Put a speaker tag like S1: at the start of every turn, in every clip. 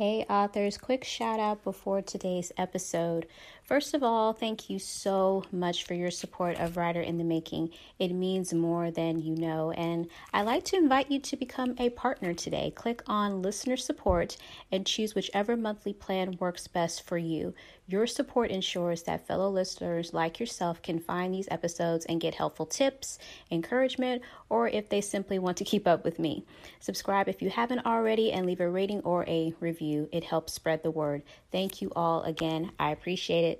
S1: Hey, authors, quick shout out before today's episode. First of all, thank you so much for your support of Writer in the Making. It means more than you know. And I'd like to invite you to become a partner today. Click on listener support and choose whichever monthly plan works best for you. Your support ensures that fellow listeners like yourself can find these episodes and get helpful tips, encouragement, or if they simply want to keep up with me. Subscribe if you haven't already and leave a rating or a review. It helps spread the word. Thank you all again. I appreciate it.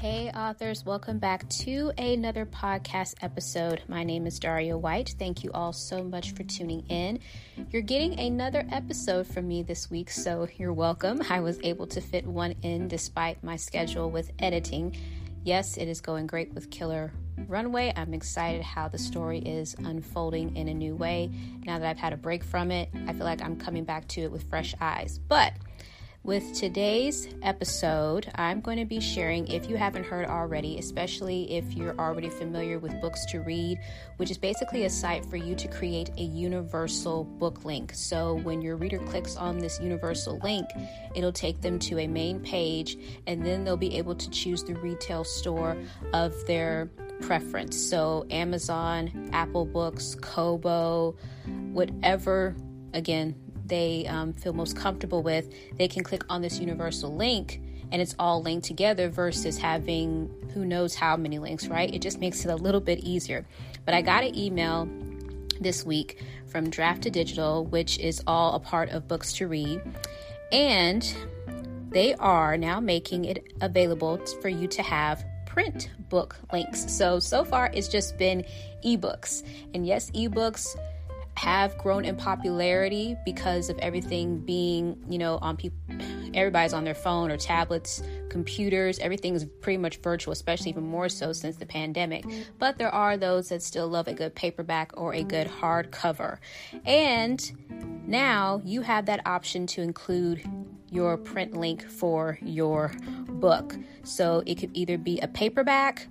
S1: Hey, authors, welcome back to another podcast episode. My name is Daria White. Thank you all so much for tuning in. You're getting another episode from me this week, so you're welcome. I was able to fit one in despite my schedule with editing. Yes, it is going great with Killer Runway. I'm excited how the story is unfolding in a new way. Now that I've had a break from it, I feel like I'm coming back to it with fresh eyes. But with today's episode, I'm going to be sharing, if you haven't heard already, especially if you're already familiar with Books2Read, which is basically a site for you to create a universal book link. So when your reader clicks on this universal link, it'll take them to a main page and then they'll be able to choose the retail store of their preference. So Amazon, Apple Books, Kobo, whatever, again, they um, feel most comfortable with, they can click on this universal link and it's all linked together versus having who knows how many links, right? It just makes it a little bit easier. But I got an email this week from Draft2Digital, which is all a part of Books2Read. And they are now making it available for you to have print book links. So, so far it's just been ebooks. And yes, ebooks have grown in popularity because of everything being, you know, on people everybody's on their phone or tablets, computers, everything is pretty much virtual, especially even more so since the pandemic. But there are those that still love a good paperback or a good hardcover. And now you have that option to include your print link for your book. So it could either be a paperback,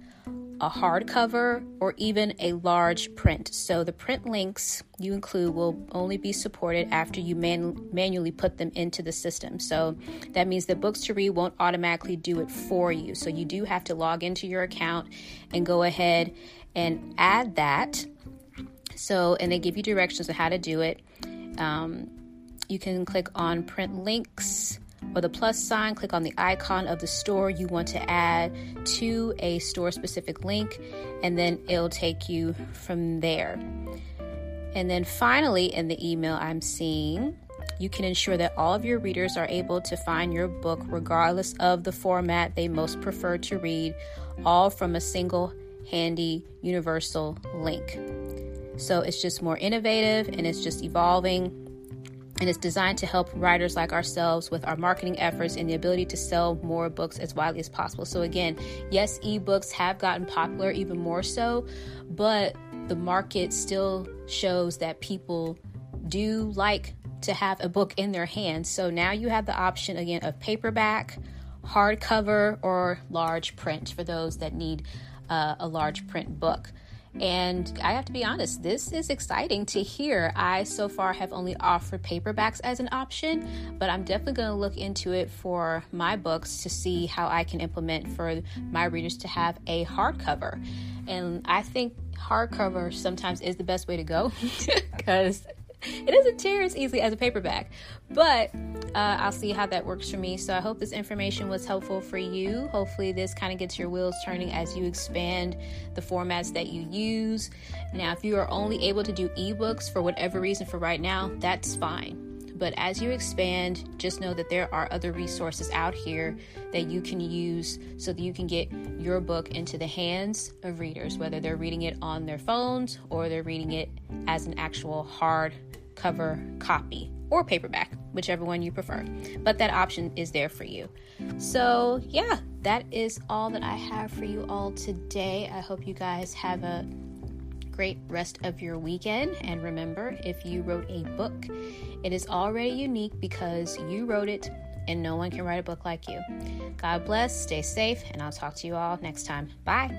S1: a hardcover, or even a large print. So the print links you include will only be supported after you man- manually put them into the system. So that means that Books2Read won't automatically do it for you. So you do have to log into your account and go ahead and add that. So, and they give you directions on how to do it. Um, you can click on print links or the plus sign, click on the icon of the store you want to add to a store specific link, and then it'll take you from there. And then finally, in the email I'm seeing, you can ensure that all of your readers are able to find your book regardless of the format they most prefer to read, all from a single handy universal link. So it's just more innovative and it's just evolving and it's designed to help writers like ourselves with our marketing efforts and the ability to sell more books as widely as possible. So, again, yes, ebooks have gotten popular even more so, but the market still shows that people do like to have a book in their hands. So now you have the option again of paperback, hardcover, or large print for those that need uh, a large print book. And I have to be honest, this is exciting to hear. I so far have only offered paperbacks as an option, but I'm definitely going to look into it for my books to see how I can implement for my readers to have a hardcover. And I think hardcover sometimes is the best way to go because it doesn't tear as easily as a paperback. But uh, I'll see how that works for me. So I hope this information was helpful for you. Hopefully, this kind of gets your wheels turning as you expand the formats that you use. Now, if you are only able to do ebooks for whatever reason for right now, that's fine. But as you expand, just know that there are other resources out here that you can use so that you can get your book into the hands of readers, whether they're reading it on their phones or they're reading it as an actual hard cover copy or paperback, whichever one you prefer. But that option is there for you. So, yeah, that is all that I have for you all today. I hope you guys have a great rest of your weekend. And remember, if you wrote a book, it is already unique because you wrote it and no one can write a book like you. God bless, stay safe, and I'll talk to you all next time. Bye.